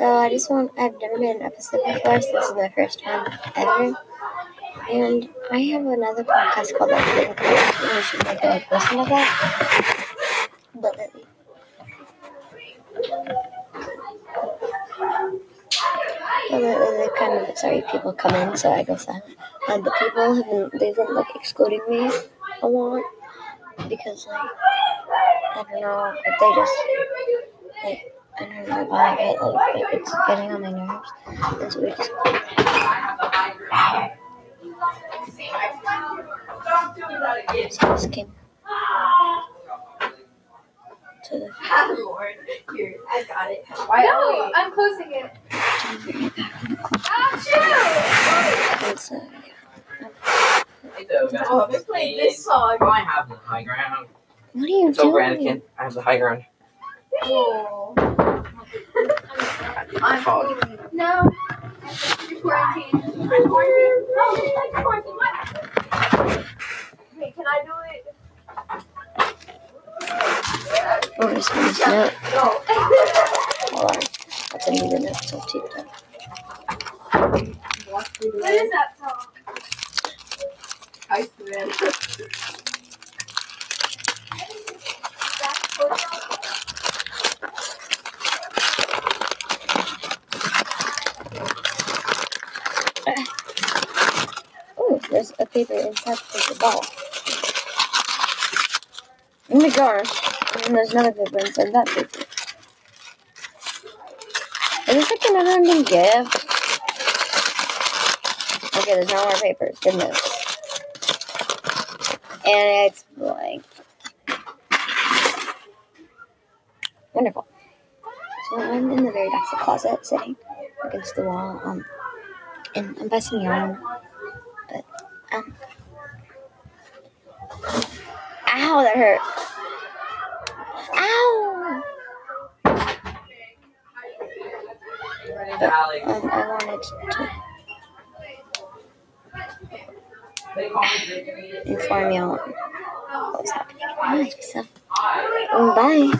So I just want I've never made an episode before, so this is my first one ever. And I have another podcast called Let's Live Inclusion. You should like a listen to that. But. But they kind of sorry people come in, so I go silent. Um, but people have been they've been like excluding me a lot because like I don't know they just like I don't know why it, like, like it's getting on my nerves, and so we just so I just came to the Lord, here, I got it. Why No, I'm closing it. Achoo! and so Oh, let's this song. Oh, I have the high ground. what are you It's over, doing? Anakin. I have the high ground. Oh. I'm Fog. No. You're quarantined. I'm quarantined. No, I'm quarantined. What? Wait, can I do it? Oh, just gonna note. No. Hold on. I'll send you the notes on TikTok. what is that song? I swear. there's a paper inside of the ball. Oh my gosh. And there's another paper inside that paper. Is this like another ending gift? Okay, there's no more papers. Good news. And it's blank. Wonderful. So I'm in the very back of the closet, sitting against the wall. Um, and I'm passing yarn. Um, ow, that hurt. Ow. But, um, I wanted to inform you all what was happening. Bye.